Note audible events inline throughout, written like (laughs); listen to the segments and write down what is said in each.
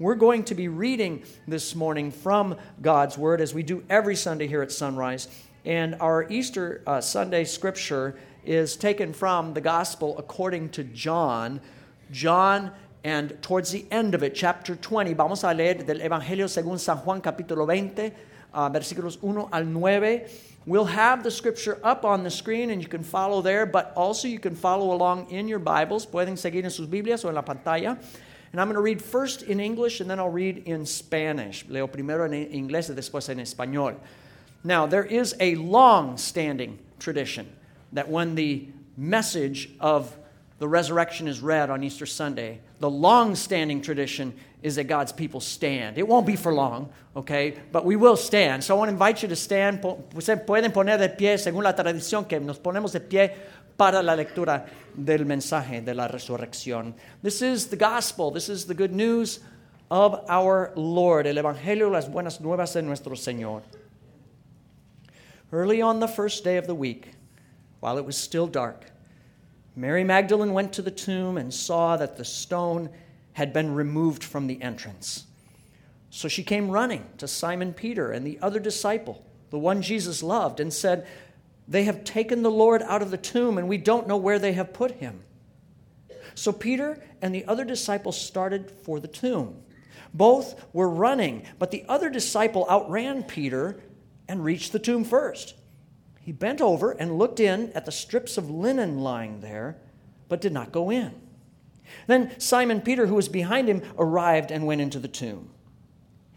We're going to be reading this morning from God's Word as we do every Sunday here at Sunrise. And our Easter uh, Sunday scripture is taken from the Gospel according to John. John, and towards the end of it, chapter 20, vamos a leer del Evangelio según San Juan, capítulo 20, uh, versículos 1 al 9. We'll have the scripture up on the screen and you can follow there, but also you can follow along in your Bibles. Pueden seguir en sus Biblias o en la pantalla. And I'm going to read first in English and then I'll read in Spanish. Leo primero en inglés y después en español. Now, there is a long standing tradition that when the message of the resurrection is read on Easter Sunday, the long standing tradition is that God's people stand. It won't be for long, okay? But we will stand. So I want to invite you to stand. Pueden poner de pie según la tradición que nos ponemos de pie para la lectura del mensaje de la resurrección. This is the gospel, this is the good news of our Lord, el evangelio, las buenas nuevas de nuestro Señor. Early on the first day of the week, while it was still dark, Mary Magdalene went to the tomb and saw that the stone had been removed from the entrance. So she came running to Simon Peter and the other disciple, the one Jesus loved, and said, they have taken the Lord out of the tomb, and we don't know where they have put him. So Peter and the other disciples started for the tomb. Both were running, but the other disciple outran Peter and reached the tomb first. He bent over and looked in at the strips of linen lying there, but did not go in. Then Simon Peter, who was behind him, arrived and went into the tomb.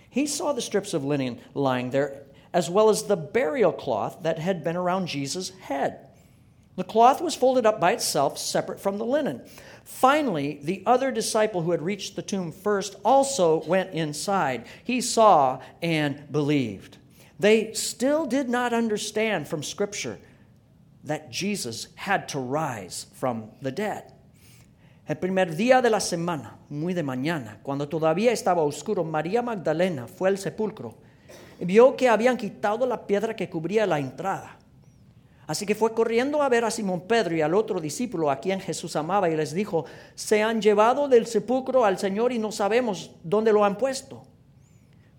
He saw the strips of linen lying there as well as the burial cloth that had been around Jesus' head. The cloth was folded up by itself, separate from the linen. Finally, the other disciple who had reached the tomb first also went inside. He saw and believed. They still did not understand from Scripture that Jesus had to rise from the dead. El primer día de la semana, muy de mañana, cuando todavía estaba oscuro, María Magdalena fue al sepulcro vio que habían quitado la piedra que cubría la entrada. Así que fue corriendo a ver a Simón Pedro y al otro discípulo a quien Jesús amaba y les dijo, se han llevado del sepulcro al Señor y no sabemos dónde lo han puesto.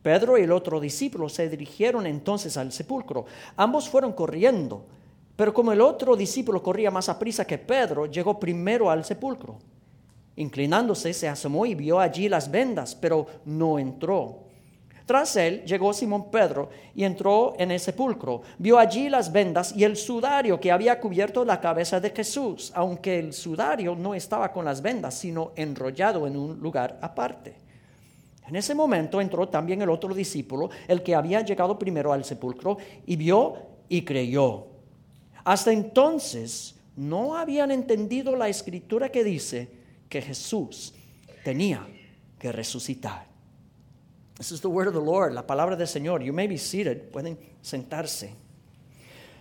Pedro y el otro discípulo se dirigieron entonces al sepulcro. Ambos fueron corriendo, pero como el otro discípulo corría más a prisa que Pedro, llegó primero al sepulcro. Inclinándose, se asomó y vio allí las vendas, pero no entró. Tras él llegó Simón Pedro y entró en el sepulcro. Vio allí las vendas y el sudario que había cubierto la cabeza de Jesús, aunque el sudario no estaba con las vendas, sino enrollado en un lugar aparte. En ese momento entró también el otro discípulo, el que había llegado primero al sepulcro, y vio y creyó. Hasta entonces no habían entendido la escritura que dice que Jesús tenía que resucitar. This is the word of the Lord, la palabra del Señor. You may be seated. Pueden sentarse.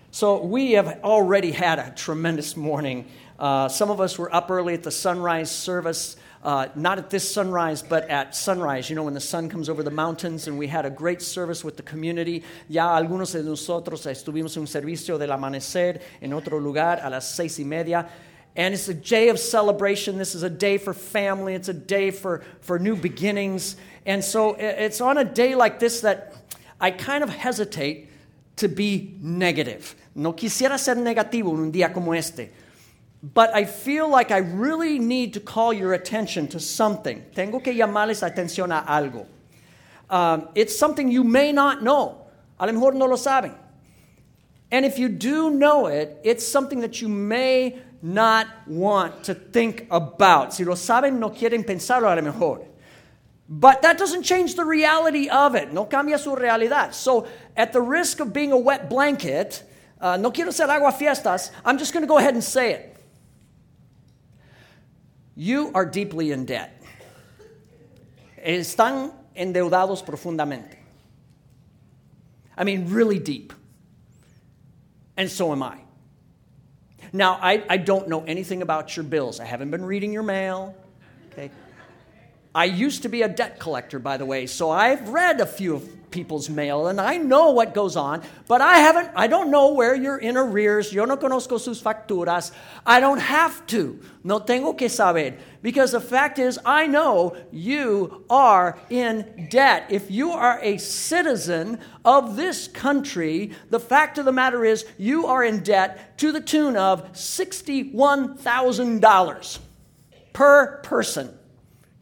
So, we have already had a tremendous morning. Uh, some of us were up early at the sunrise service, uh, not at this sunrise, but at sunrise, you know, when the sun comes over the mountains, and we had a great service with the community. Ya algunos de nosotros estuvimos en un servicio del amanecer en otro lugar a las seis y media. And it's a day of celebration. This is a day for family. It's a day for, for new beginnings. And so it's on a day like this that I kind of hesitate to be negative. No quisiera ser negativo en un día como este. But I feel like I really need to call your attention to something. Tengo que llamarles atención a algo. Um, it's something you may not know. A lo mejor no lo saben. And if you do know it, it's something that you may not want to think about. Si lo saben, no quieren pensarlo a lo mejor. But that doesn't change the reality of it. No cambia su realidad. So, at the risk of being a wet blanket, uh, no quiero ser agua fiestas, I'm just going to go ahead and say it. You are deeply in debt. Están endeudados profundamente. I mean, really deep. And so am I. Now, I, I don't know anything about your bills. I haven't been reading your mail. Okay. I used to be a debt collector, by the way, so I've read a few of people's mail and I know what goes on, but I haven't, I don't know where you're in arrears. Yo no conozco sus facturas. I don't have to. No tengo que saber. Because the fact is, I know you are in debt. If you are a citizen of this country, the fact of the matter is, you are in debt to the tune of $61,000 per person.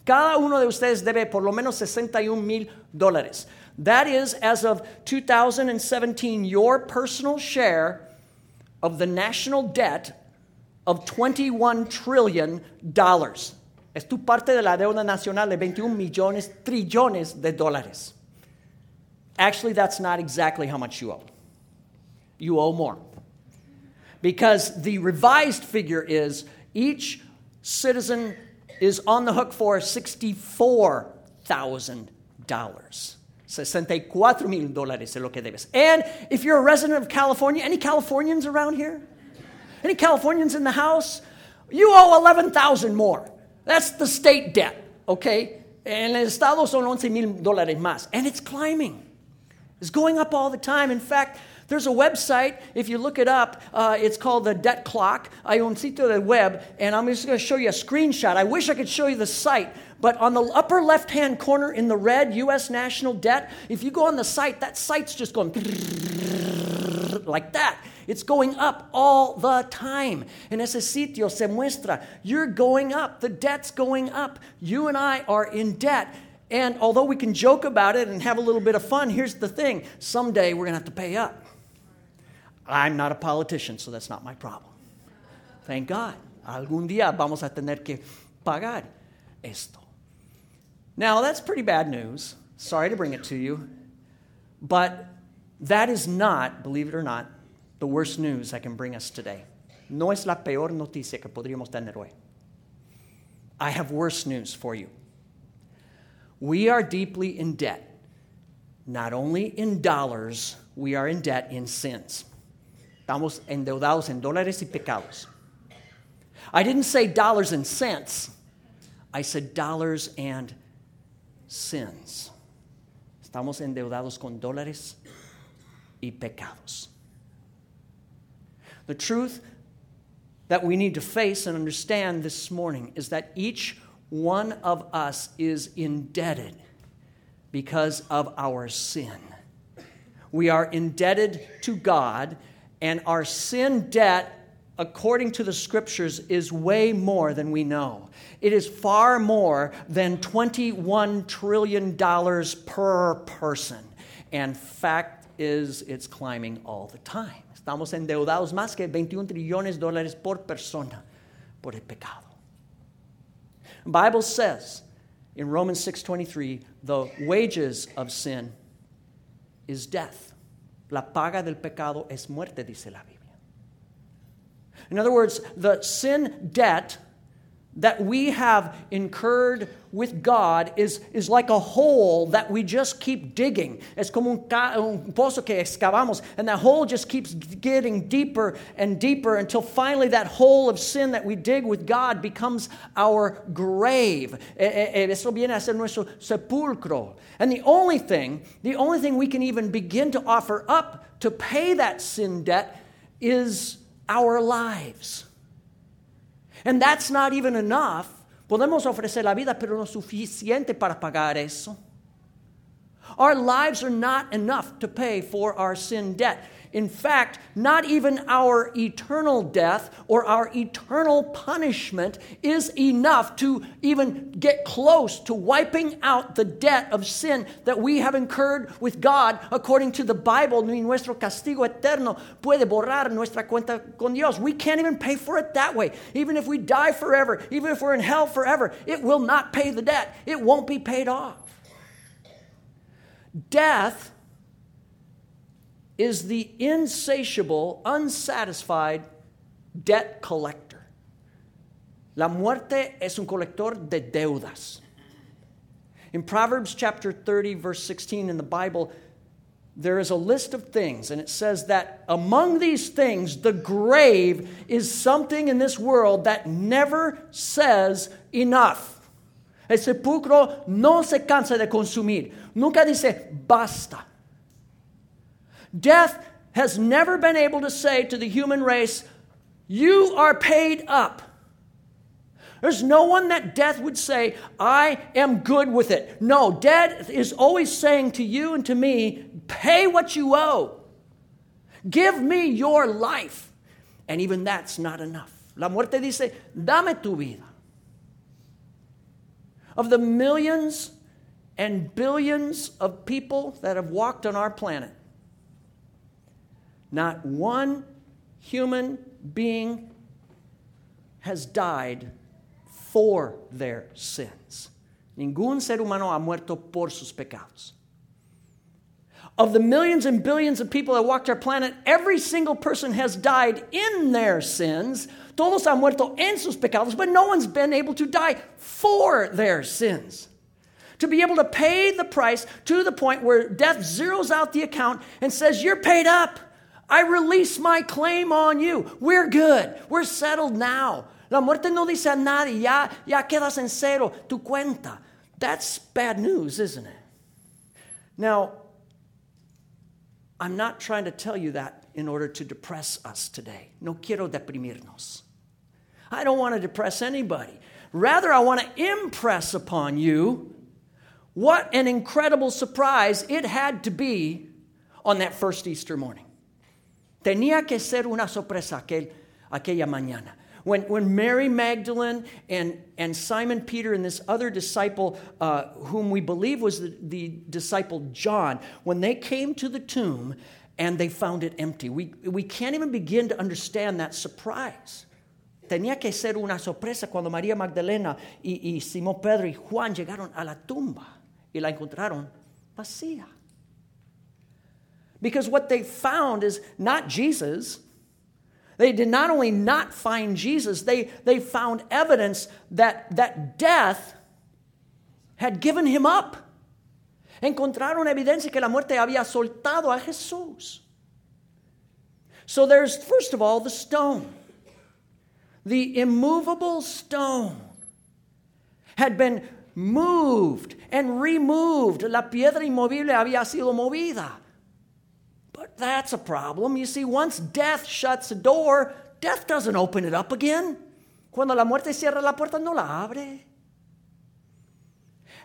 Cada uno de ustedes debe por lo menos 61 mil dólares. That is, as of 2017, your personal share of the national debt of 21 trillion dollars. Es tu parte de la deuda nacional de 21 millones, trillones de dólares. Actually, that's not exactly how much you owe. You owe more. Because the revised figure is each citizen is on the hook for $64,000. 64 mil dólares es lo que debes. And if you're a resident of California, any Californians around here? Any Californians in the house? You owe 11,000 more. That's the state debt, okay? En el estado son 11 mil dólares más. And it's climbing. It's going up all the time. In fact, there's a website, if you look it up, uh, it's called the Debt Clock. Hay un sitio de web, and I'm just going to show you a screenshot. I wish I could show you the site, but on the upper left hand corner in the red, U.S. national debt, if you go on the site, that site's just going (laughs) like that. It's going up all the time. En ese sitio se muestra, you're going up, the debt's going up. You and I are in debt. And although we can joke about it and have a little bit of fun, here's the thing someday we're going to have to pay up. I'm not a politician, so that's not my problem. Thank God. Algún día vamos a tener que pagar esto. Now, that's pretty bad news. Sorry to bring it to you. But that is not, believe it or not, the worst news I can bring us today. No es la peor noticia que podríamos tener hoy. I have worse news for you. We are deeply in debt. Not only in dollars, we are in debt in sins. Estamos endeudados en dólares y pecados. I didn't say dollars and cents, I said dollars and sins. Estamos endeudados con dólares y pecados. The truth that we need to face and understand this morning is that each one of us is indebted because of our sin. We are indebted to God and our sin debt, according to the scriptures, is way more than we know. It is far more than $21 trillion per person. And fact is, it's climbing all the time. Estamos endeudados más que 21 trillones dólares por persona por el pecado. The Bible says in Romans 6:23, the wages of sin is death. La paga del pecado es muerte, dice la Biblia. In other words, the sin debt that we have incurred with God is, is like a hole that we just keep digging. Es como un, un, pozo que excavamos, and that hole just keeps getting deeper and deeper until finally that hole of sin that we dig with God becomes our grave. Eso viene a ser nuestro sepulcro. And the only thing, the only thing we can even begin to offer up to pay that sin debt is our lives. And that's not even enough. Podemos ofrecer la vida, pero no suficiente para pagar eso. Our lives are not enough to pay for our sin debt. In fact, not even our eternal death or our eternal punishment is enough to even get close to wiping out the debt of sin that we have incurred with God according to the Bible. Nuestro castigo eterno puede borrar nuestra cuenta con Dios. We can't even pay for it that way. Even if we die forever, even if we're in hell forever, it will not pay the debt. It won't be paid off. Death is the insatiable, unsatisfied debt collector. La muerte es un colector de deudas. In Proverbs chapter 30, verse 16 in the Bible, there is a list of things, and it says that among these things, the grave is something in this world that never says enough. El sepulcro no se cansa de consumir. Nunca dice basta. Death has never been able to say to the human race, You are paid up. There's no one that death would say, I am good with it. No, death is always saying to you and to me, Pay what you owe. Give me your life. And even that's not enough. La muerte dice, Dame tu vida. Of the millions and billions of people that have walked on our planet, not one human being has died for their sins. Ningún ser humano ha muerto por sus pecados. Of the millions and billions of people that walked our planet, every single person has died in their sins. Todos han muerto en sus pecados, but no one's been able to die for their sins. To be able to pay the price to the point where death zeroes out the account and says, You're paid up. I release my claim on you. We're good. We're settled now. La muerte no dice a nadie, ya, ya quedas en cero, tu cuenta. That's bad news, isn't it? Now, I'm not trying to tell you that in order to depress us today. No quiero deprimirnos. I don't want to depress anybody. Rather, I want to impress upon you what an incredible surprise it had to be on that first Easter morning. Tenía que ser una sorpresa aquel, aquella mañana. When, when Mary Magdalene and, and Simon Peter and this other disciple, uh, whom we believe was the, the disciple John, when they came to the tomb and they found it empty, we, we can't even begin to understand that surprise. Tenía que ser una sorpresa cuando María Magdalena y, y Simón Pedro y Juan llegaron a la tumba y la encontraron vacía. Because what they found is not Jesus, they did not only not find Jesus, they, they found evidence that, that death had given him up. Encontraron evidencia que la muerte había soltado a Jesús. So there's, first of all, the stone. The immovable stone had been moved and removed. La piedra inmovible había sido movida. That's a problem. You see, once death shuts a door, death doesn't open it up again. Cuando la muerte cierra la puerta, no la abre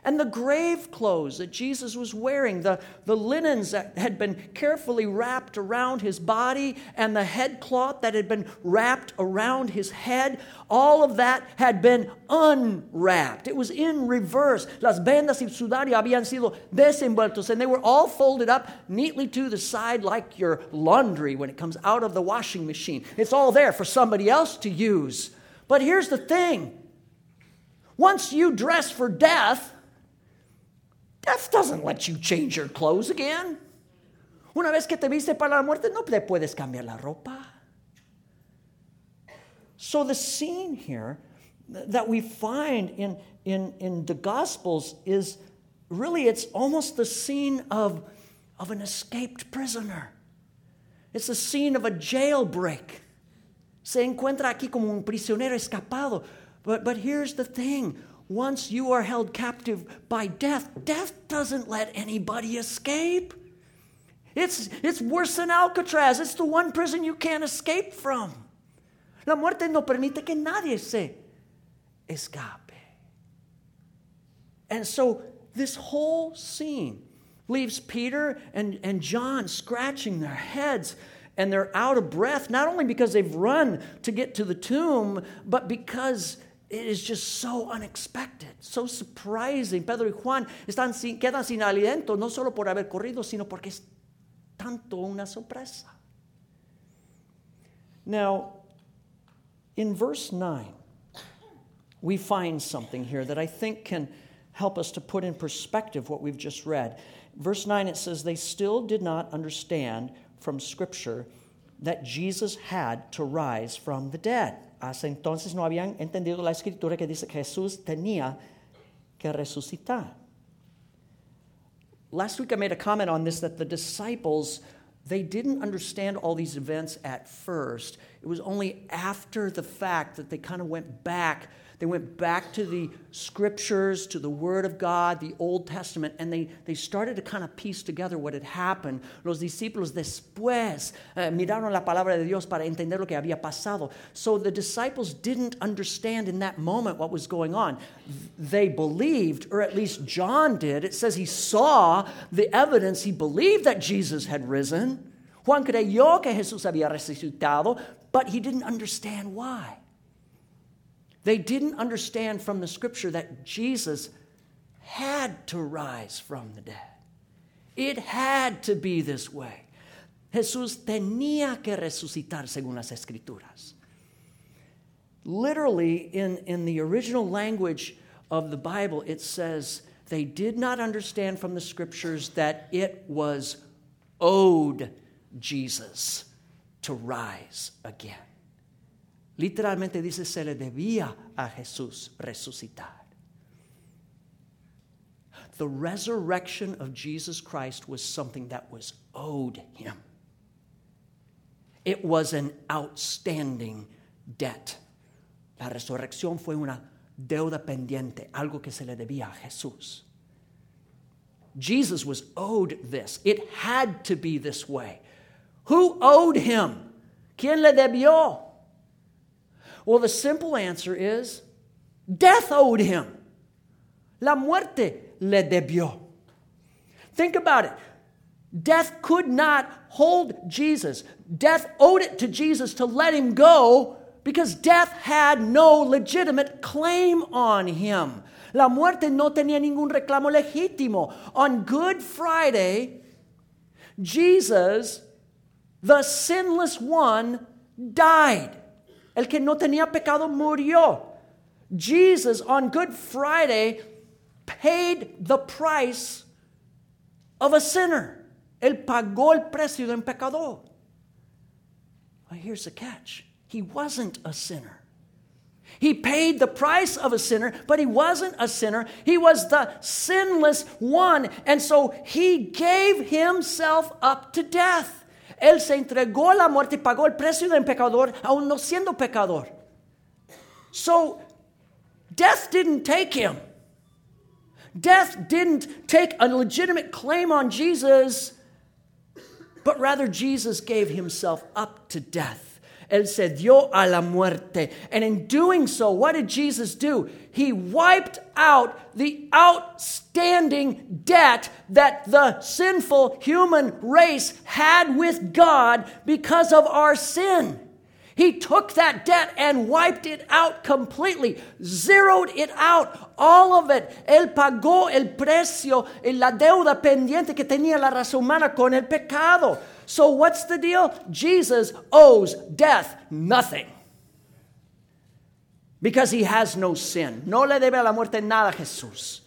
and the grave clothes that Jesus was wearing, the, the linens that had been carefully wrapped around his body, and the headcloth that had been wrapped around his head, all of that had been unwrapped. It was in reverse. Las vendas y sudario habían sido desenvueltos, and they were all folded up neatly to the side like your laundry when it comes out of the washing machine. It's all there for somebody else to use. But here's the thing once you dress for death, Death doesn't let you change your clothes again. Una vez que te viste para la muerte, no te puedes cambiar la ropa. So the scene here that we find in, in, in the Gospels is really, it's almost the scene of, of an escaped prisoner. It's the scene of a jailbreak. Se encuentra aquí como un prisionero escapado. But, but here's the thing once you are held captive by death, death doesn't let anybody escape. It's, it's worse than Alcatraz. It's the one prison you can't escape from. La muerte no permite que nadie se escape. And so this whole scene leaves Peter and, and John scratching their heads and they're out of breath, not only because they've run to get to the tomb, but because it is just so unexpected, so surprising. Pedro y Juan están sin, quedan sin aliento, no solo por haber corrido, sino porque es tanto una sorpresa. Now, in verse 9, we find something here that I think can help us to put in perspective what we've just read. Verse 9, it says, They still did not understand from Scripture that Jesus had to rise from the dead. Hasta entonces no habían entendido la escritura que dice que Jesús tenía que resucitar. Last week I made a comment on this that the disciples they didn't understand all these events at first. It was only after the fact that they kind of went back They went back to the scriptures, to the Word of God, the Old Testament, and they, they started to kind of piece together what had happened. Los discípulos después uh, miraron la palabra de Dios para entender lo que había pasado. So the disciples didn't understand in that moment what was going on. They believed, or at least John did. It says he saw the evidence, he believed that Jesus had risen. Juan creyó que Jesús había resucitado, but he didn't understand why. They didn't understand from the scripture that Jesus had to rise from the dead. It had to be this way. Jesús tenía que resucitar según las escrituras. Literally, in, in the original language of the Bible, it says they did not understand from the scriptures that it was owed Jesus to rise again. Literalmente dice, se le debía a Jesús resucitar. The resurrection of Jesus Christ was something that was owed him. It was an outstanding debt. La resurrección fue una deuda pendiente, algo que se le debía a Jesús. Jesus was owed this. It had to be this way. Who owed him? ¿Quién le debió? Well, the simple answer is death owed him. La muerte le debió. Think about it. Death could not hold Jesus. Death owed it to Jesus to let him go because death had no legitimate claim on him. La muerte no tenía ningún reclamo legítimo. On Good Friday, Jesus, the sinless one, died. El que no tenía pecado murió. Jesus on Good Friday paid the price of a sinner. Él pagó el precio de un pecador. Well, here's the catch he wasn't a sinner. He paid the price of a sinner, but he wasn't a sinner. He was the sinless one. And so he gave himself up to death. Él se entregó a la muerte y pagó el precio del pecador, aún no siendo pecador. So, death didn't take him. Death didn't take a legitimate claim on Jesus, but rather Jesus gave himself up to death. Él se dio a la muerte. And in doing so, what did Jesus do? He wiped out the outstanding debt that the sinful human race had with God because of our sin. He took that debt and wiped it out completely, zeroed it out, all of it. Él pagó el precio, la deuda pendiente que tenía la raza humana con el pecado. So, what's the deal? Jesus owes death nothing. Because he has no sin. No le debe a la muerte nada Jesús.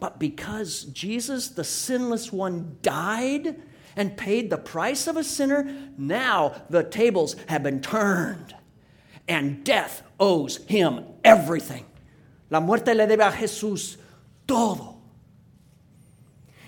But because Jesus, the sinless one, died and paid the price of a sinner, now the tables have been turned. And death owes him everything. La muerte le debe a Jesús todo.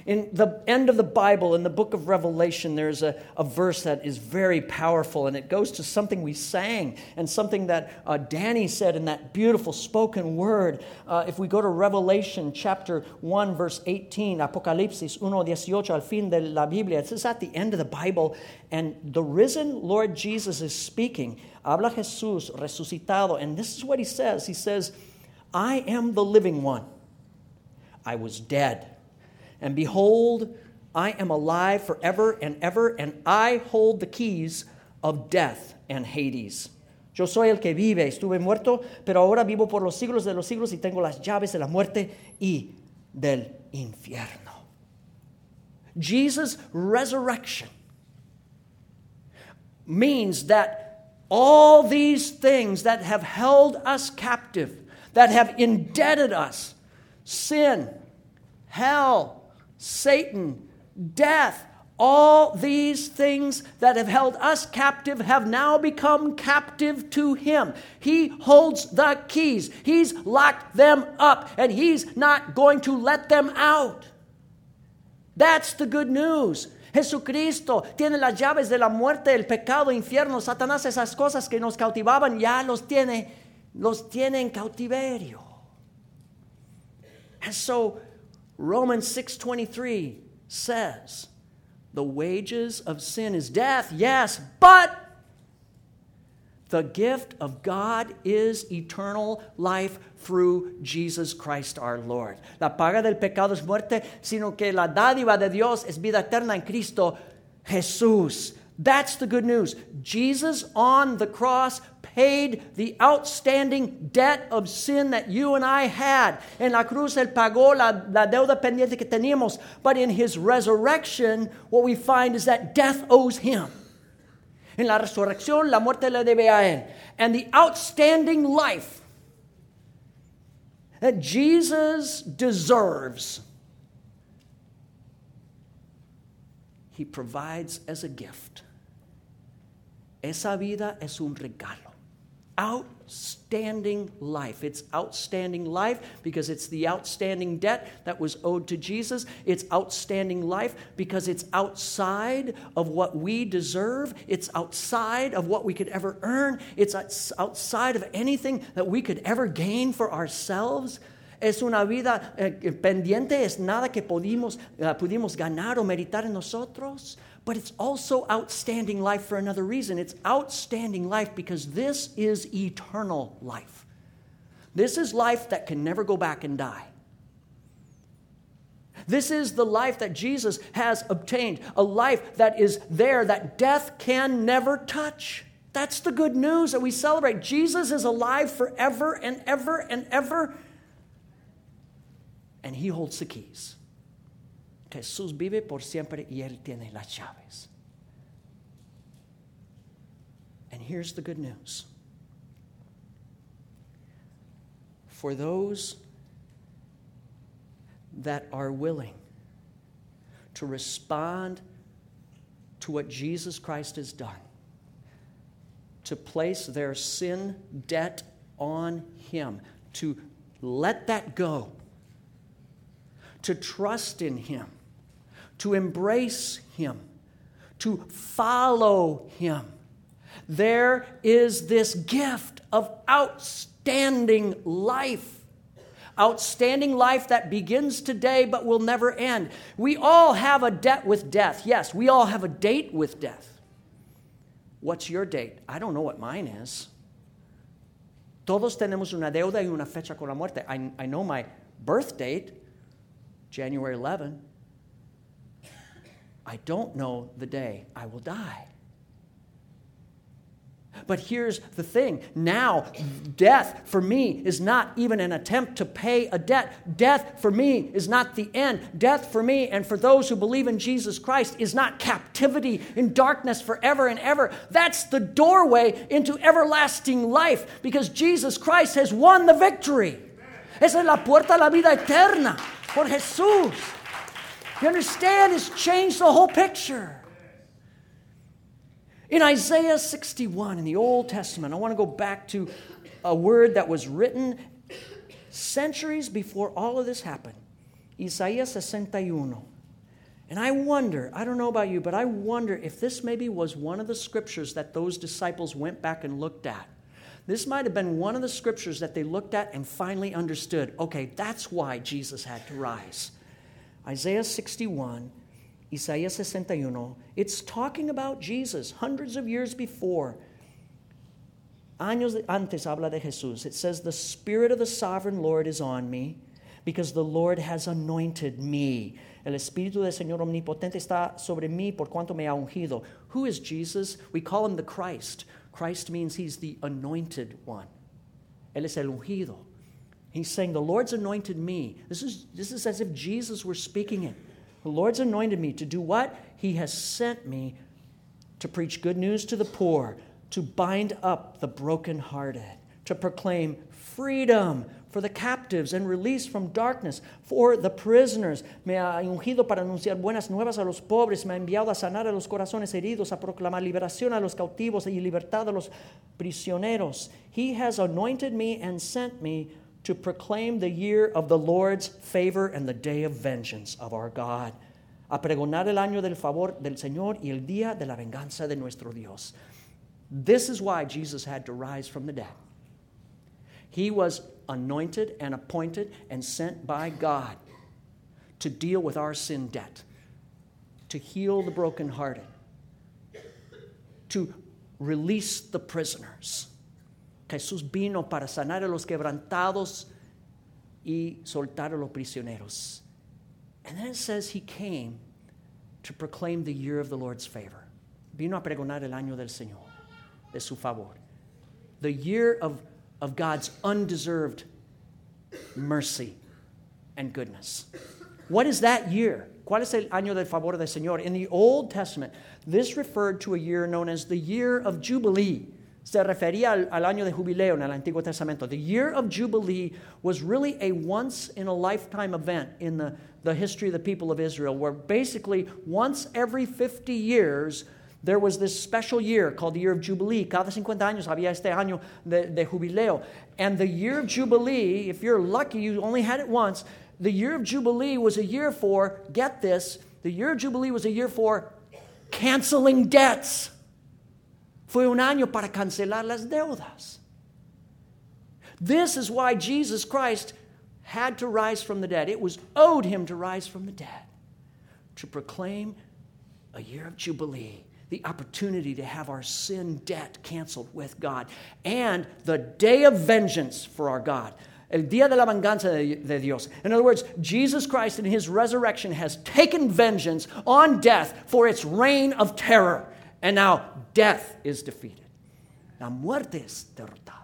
In the end of the Bible, in the book of Revelation, there's a, a verse that is very powerful, and it goes to something we sang and something that uh, Danny said in that beautiful spoken word. Uh, if we go to Revelation chapter 1, verse 18, Apocalipsis 1, al fin de la Biblia, it says at the end of the Bible, and the risen Lord Jesus is speaking. Habla Jesús resucitado, and this is what he says He says, I am the living one. I was dead and behold, I am alive forever and ever, and I hold the keys of death and Hades. Yo soy el que vive, estuve muerto, pero ahora vivo por los siglos de los siglos y tengo las llaves de la muerte y del infierno. Jesus' resurrection means that all these things that have held us captive, that have indebted us, sin, hell, Satan, death, all these things that have held us captive have now become captive to him. He holds the keys, he's locked them up, and he's not going to let them out. That's the good news. Jesucristo tiene las llaves de la muerte, el pecado, infierno, Satanás, esas cosas que nos cautivaban, ya los tiene los tiene en cautiverio. And so Romans 6:23 says, the wages of sin is death, yes, but the gift of God is eternal life through Jesus Christ our Lord. La paga del pecado es muerte, sino que la dádiva de Dios es vida eterna en Cristo Jesús. That's the good news. Jesus on the cross paid the outstanding debt of sin that you and I had. En la cruz, Él pagó la, la deuda pendiente que teníamos. But in His resurrection, what we find is that death owes Him. En la resurrección, la muerte le debe a Él. And the outstanding life that Jesus deserves, He provides as a gift. Esa vida es un regalo outstanding life. It's outstanding life because it's the outstanding debt that was owed to Jesus. It's outstanding life because it's outside of what we deserve. It's outside of what we could ever earn. It's outside of anything that we could ever gain for ourselves. Es una vida eh, pendiente, es nada que pudimos, uh, pudimos ganar o meritar en nosotros. But it's also outstanding life for another reason. It's outstanding life because this is eternal life. This is life that can never go back and die. This is the life that Jesus has obtained, a life that is there that death can never touch. That's the good news that we celebrate. Jesus is alive forever and ever and ever, and He holds the keys. Jesús vive por siempre y Él tiene las llaves. And here's the good news for those that are willing to respond to what Jesus Christ has done, to place their sin debt on Him, to let that go, to trust in Him to embrace Him, to follow Him. There is this gift of outstanding life. Outstanding life that begins today but will never end. We all have a debt with death. Yes, we all have a date with death. What's your date? I don't know what mine is. Todos tenemos una deuda y una fecha con la muerte. I, I know my birth date, January 11. I don't know the day I will die. But here's the thing now, death for me is not even an attempt to pay a debt. Death for me is not the end. Death for me and for those who believe in Jesus Christ is not captivity in darkness forever and ever. That's the doorway into everlasting life because Jesus Christ has won the victory. Esa es la puerta a la vida eterna por Jesús. You understand? It's changed the whole picture. In Isaiah 61 in the Old Testament, I want to go back to a word that was written centuries before all of this happened. Isaiah 61. And I wonder, I don't know about you, but I wonder if this maybe was one of the scriptures that those disciples went back and looked at. This might have been one of the scriptures that they looked at and finally understood okay, that's why Jesus had to rise. Isaiah 61, Isaiah 61, it's talking about Jesus hundreds of years before. Años antes habla de Jesús. It says, The Spirit of the sovereign Lord is on me because the Lord has anointed me. El Espíritu del Señor Omnipotente está sobre mí por cuanto me ha ungido. Who is Jesus? We call him the Christ. Christ means he's the anointed one. Él es el ungido. He's saying, The Lord's anointed me. This is, this is as if Jesus were speaking it. The Lord's anointed me to do what? He has sent me to preach good news to the poor, to bind up the brokenhearted, to proclaim freedom for the captives and release from darkness for the prisoners. Me ha ungido para anunciar buenas nuevas a los pobres, me ha enviado a sanar a los corazones heridos, a proclamar liberación a los cautivos y libertad a los prisioneros. He has anointed me and sent me to proclaim the year of the Lord's favor and the day of vengeance of our God, a pregonar el año del favor del Señor y el día de la venganza de nuestro Dios. This is why Jesus had to rise from the dead. He was anointed and appointed and sent by God to deal with our sin debt, to heal the brokenhearted, to release the prisoners. Jesús vino para sanar a los quebrantados y soltar a los prisioneros. And then it says he came to proclaim the year of the Lord's favor. Vino a pregonar el año del Señor, de su favor. The year of, of God's undeserved mercy and goodness. What is that year? ¿Cuál es el año del favor del Señor? In the Old Testament, this referred to a year known as the year of Jubilee. Se refería al, al, año de jubileo en el Antiguo Testamento. The year of Jubilee was really a once in a lifetime event in the, the history of the people of Israel, where basically once every 50 years there was this special year called the year of Jubilee. Cada 50 años había este año de, de jubileo. And the year of Jubilee, if you're lucky, you only had it once. The year of Jubilee was a year for, get this, the year of Jubilee was a year for canceling debts. Fue un año para cancelar las deudas. This is why Jesus Christ had to rise from the dead. It was owed him to rise from the dead, to proclaim a year of Jubilee, the opportunity to have our sin debt canceled with God, and the day of vengeance for our God. El día de la venganza de, Dios. In other words, Jesus Christ in his resurrection has taken vengeance on death for its reign of terror. And now death is defeated. La muerte es derrotada.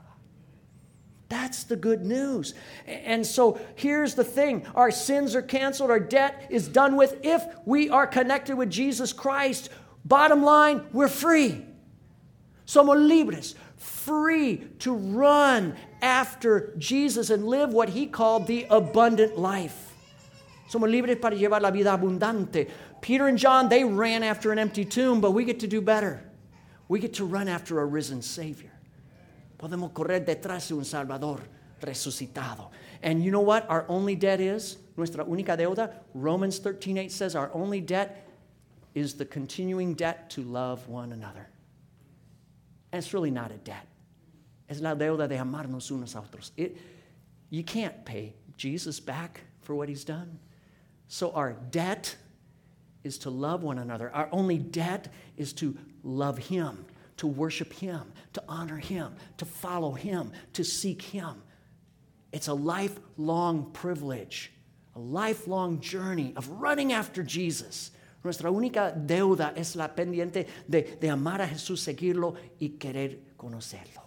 That's the good news. And so here's the thing our sins are canceled, our debt is done with if we are connected with Jesus Christ. Bottom line, we're free. Somos libres, free to run after Jesus and live what he called the abundant life. Somos libres para llevar la vida abundante. Peter and John, they ran after an empty tomb, but we get to do better. We get to run after a risen Savior. Podemos correr detrás de un Salvador resucitado. And you know what our only debt is? Nuestra única deuda? Romans 13:8 says our only debt is the continuing debt to love one another. And it's really not a debt. Es la deuda de amarnos unos a otros. It, you can't pay Jesus back for what he's done. So our debt is to love one another. Our only debt is to love Him, to worship Him, to honor Him, to follow Him, to seek Him. It's a lifelong privilege, a lifelong journey of running after Jesus. Nuestra única deuda es la pendiente de, de amar a Jesús, seguirlo y querer conocerlo.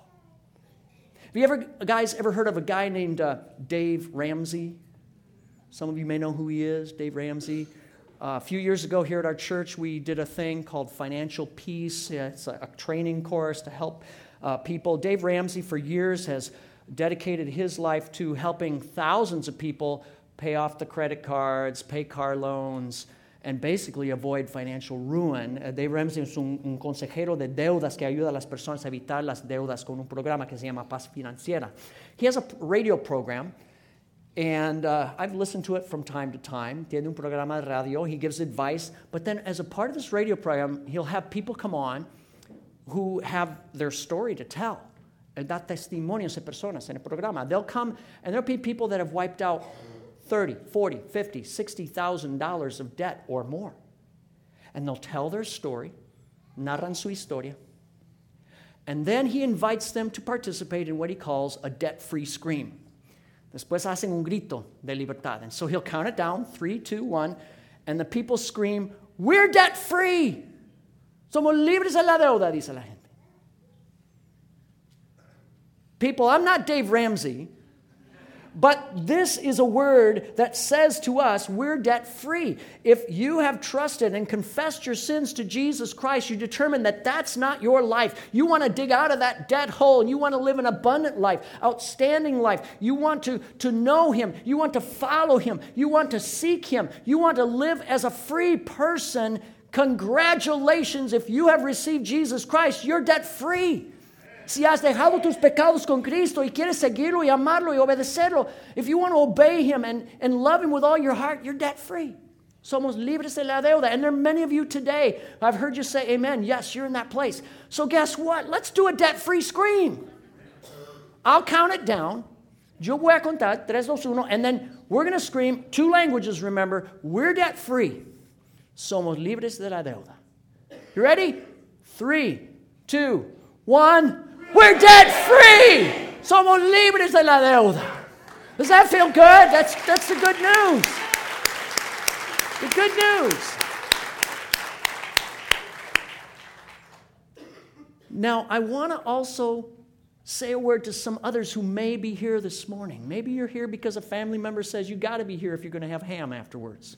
Have you ever, guys, ever heard of a guy named uh, Dave Ramsey? Some of you may know who he is, Dave Ramsey. Uh, a few years ago here at our church, we did a thing called Financial Peace. It's a, a training course to help uh, people. Dave Ramsey, for years, has dedicated his life to helping thousands of people pay off the credit cards, pay car loans, and basically avoid financial ruin. Uh, Dave Ramsey es un, un, consejero de deudas que ayuda a las personas a evitar las deudas con un programa que se llama Paz Financiera. He has a radio program and uh, I've listened to it from time to time. Tiene un programa de radio. He gives advice. But then, as a part of this radio program, he'll have people come on who have their story to tell. Da testimonios de personas en el programa. They'll come, and there'll be people that have wiped out 30, 40, 50, 60,000 dollars of debt or more. And they'll tell their story, narran su historia. And then he invites them to participate in what he calls a debt free scream. Después hacen un grito de libertad. And so he'll count it down three, two, one, and the people scream, We're debt free. Somos libres de la deuda, dice la gente. People, I'm not Dave Ramsey. But this is a word that says to us we're debt free. If you have trusted and confessed your sins to Jesus Christ, you determine that that's not your life. You want to dig out of that debt hole and you want to live an abundant life, outstanding life. You want to, to know Him. You want to follow Him. You want to seek Him. You want to live as a free person. Congratulations, if you have received Jesus Christ, you're debt free. Si has dejado tus pecados con Cristo y quieres seguirlo y amarlo y obedecerlo, if you want to obey Him and, and love Him with all your heart, you're debt free. Somos libres de la deuda. And there are many of you today, I've heard you say amen. Yes, you're in that place. So guess what? Let's do a debt free scream. I'll count it down. Yo voy a contar, tres, dos, uno, and then we're going to scream, two languages, remember, we're debt free. Somos libres de la deuda. You ready? Three, two, one. We're debt free. Somos libres de la deuda. Does that feel good? That's, that's the good news. The good news. Now, I want to also say a word to some others who may be here this morning. Maybe you're here because a family member says you got to be here if you're going to have ham afterwards.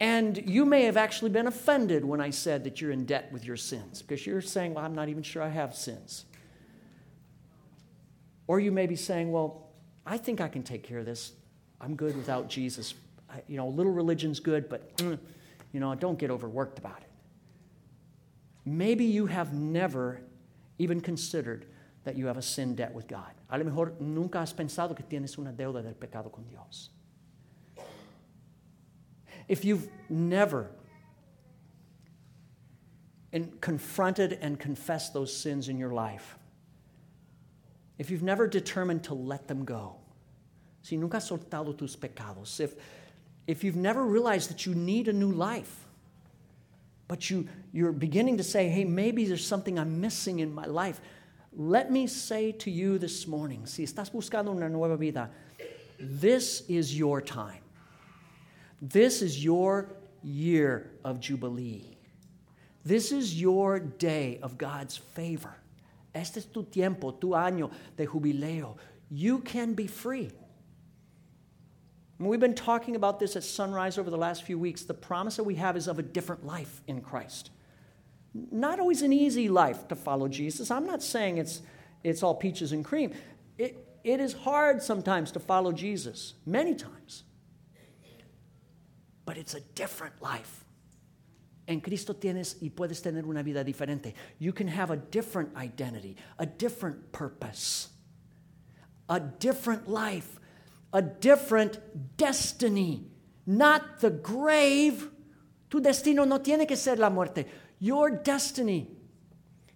And you may have actually been offended when I said that you're in debt with your sins because you're saying, Well, I'm not even sure I have sins. Or you may be saying, Well, I think I can take care of this. I'm good without Jesus. I, you know, a little religion's good, but, mm, you know, don't get overworked about it. Maybe you have never even considered that you have a sin debt with God. A lo mejor nunca has pensado que tienes una deuda del pecado con Dios. If you've never confronted and confessed those sins in your life, if you've never determined to let them go, si nunca soltado tus pecados, if, if you've never realized that you need a new life, but you, you're beginning to say, hey, maybe there's something I'm missing in my life. Let me say to you this morning, si estás buscando una nueva vida, this is your time. This is your year of Jubilee. This is your day of God's favor. Este es tu tiempo, tu año de jubileo. You can be free. We've been talking about this at Sunrise over the last few weeks. The promise that we have is of a different life in Christ. Not always an easy life to follow Jesus. I'm not saying it's, it's all peaches and cream. It, it is hard sometimes to follow Jesus, many times. But it's a different life. En Cristo tienes y puedes tener una vida diferente. You can have a different identity, a different purpose, a different life a different destiny, not the grave. Tu destino no tiene que ser la muerte. Your destiny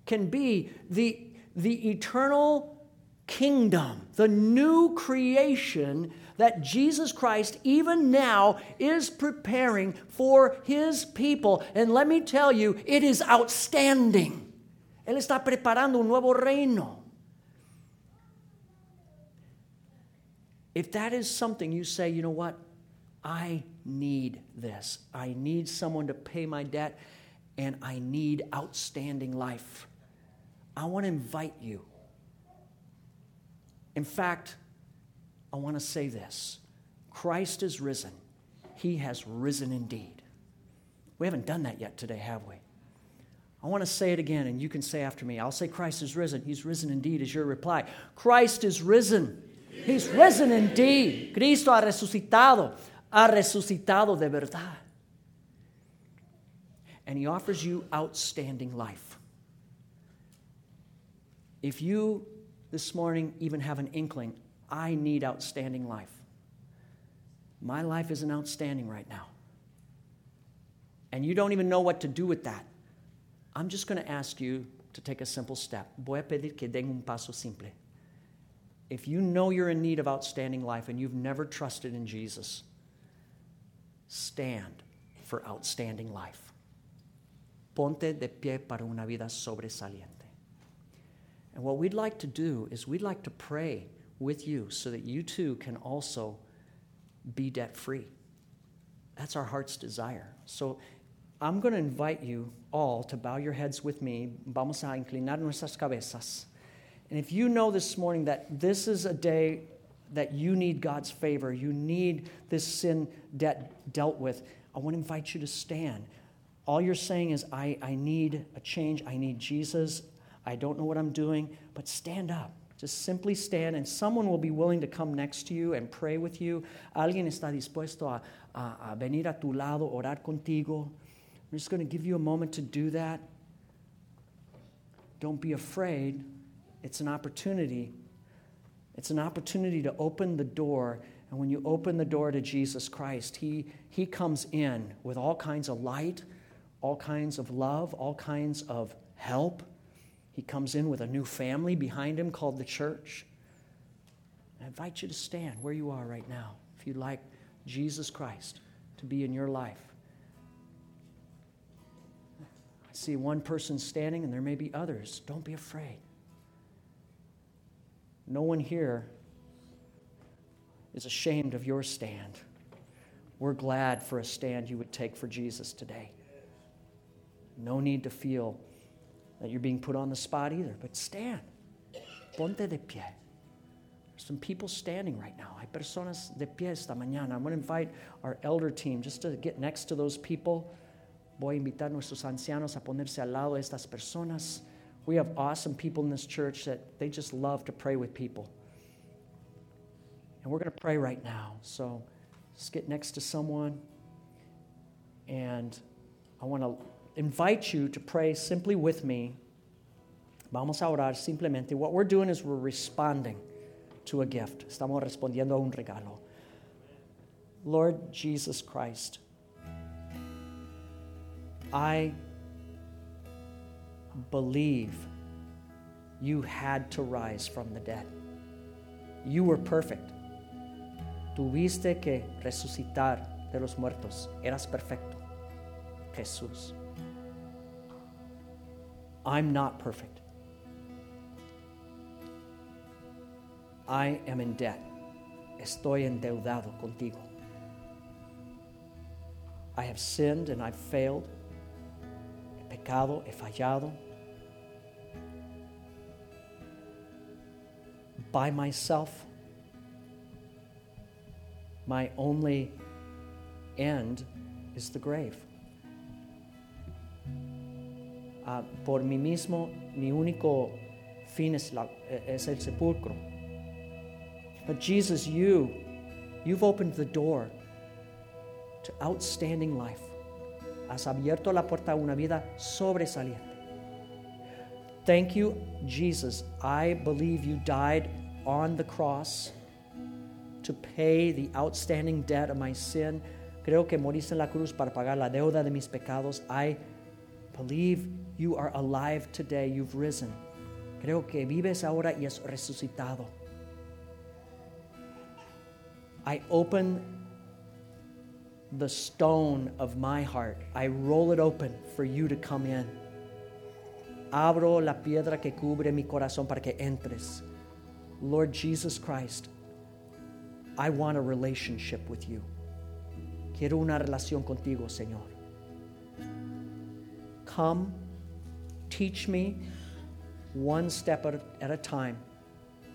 can be the, the eternal kingdom, the new creation that Jesus Christ, even now, is preparing for his people. And let me tell you, it is outstanding. Él está preparando un nuevo reino. If that is something you say, you know what, I need this. I need someone to pay my debt, and I need outstanding life. I want to invite you. In fact, I want to say this Christ is risen. He has risen indeed. We haven't done that yet today, have we? I want to say it again, and you can say after me. I'll say, Christ is risen. He's risen indeed, is your reply. Christ is risen. He's risen indeed. Cristo ha resucitado. Ha resucitado de verdad. And he offers you outstanding life. If you this morning even have an inkling, I need outstanding life. My life isn't outstanding right now. And you don't even know what to do with that. I'm just going to ask you to take a simple step. Voy a pedir que den un paso simple if you know you're in need of outstanding life and you've never trusted in Jesus, stand for outstanding life. Ponte de pie para una vida sobresaliente. And what we'd like to do is we'd like to pray with you so that you too can also be debt free. That's our heart's desire. So I'm going to invite you all to bow your heads with me. Vamos a inclinar nuestras cabezas. And if you know this morning that this is a day that you need God's favor, you need this sin debt dealt with, I want to invite you to stand. All you're saying is, I, I need a change. I need Jesus. I don't know what I'm doing, but stand up. Just simply stand, and someone will be willing to come next to you and pray with you. Alguien está dispuesto a, a, a venir a tu lado, orar contigo. I'm just going to give you a moment to do that. Don't be afraid. It's an opportunity. It's an opportunity to open the door. And when you open the door to Jesus Christ, He, he comes in with all kinds of light, all kinds of love, all kinds of help. He comes in with a new family behind him called the church. I invite you to stand where you are right now if you'd like Jesus Christ to be in your life. I see one person standing, and there may be others. Don't be afraid. No one here is ashamed of your stand. We're glad for a stand you would take for Jesus today. No need to feel that you're being put on the spot either, but stand. Ponte de pie. There's some people standing right now. Hay personas de pie esta mañana. I'm going to invite our elder team just to get next to those people. Voy a invitar a nuestros ancianos a ponerse al lado de estas personas. We have awesome people in this church that they just love to pray with people. And we're going to pray right now. So just get next to someone. And I want to invite you to pray simply with me. Vamos a orar simplemente. What we're doing is we're responding to a gift. Estamos respondiendo a un regalo. Lord Jesus Christ, I believe you had to rise from the dead. You were perfect. Tuviste que resucitar de los muertos. Eras perfecto. Jesús. I'm not perfect. I am in debt. Estoy endeudado contigo. I have sinned and I've failed. He pecado, he fallado. By myself, my only end is the grave. Por mí mismo, mi único fin es el sepulcro. But Jesus, you, you've opened the door to outstanding life. Has abierto la puerta a una vida sobresaliente. Thank you, Jesus. I believe you died on the cross to pay the outstanding debt of my sin. Creo que moriste en la cruz para pagar la deuda de mis pecados. I believe you are alive today. You've risen. Creo que vives ahora y has resucitado. I open the stone of my heart. I roll it open for you to come in. Abro la piedra que cubre mi corazón para que entres. Lord Jesus Christ, I want a relationship with you. Quiero una relación contigo, Señor. Come, teach me one step at a time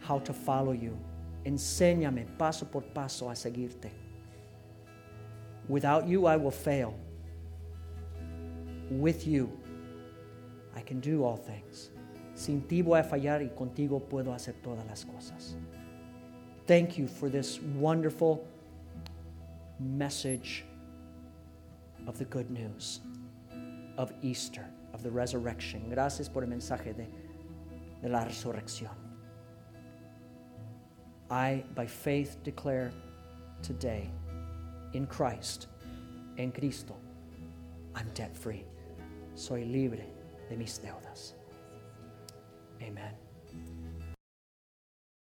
how to follow you. Enséñame paso por paso a seguirte. Without you, I will fail. With you, I can do all things. Sin ti voy a fallar y contigo puedo hacer todas las cosas. Thank you for this wonderful message of the good news of Easter, of the resurrection. Gracias por el mensaje de, de la resurrección. I, by faith, declare today in Christ, en Cristo, I'm debt free. Soy libre de mis deudas. Amen.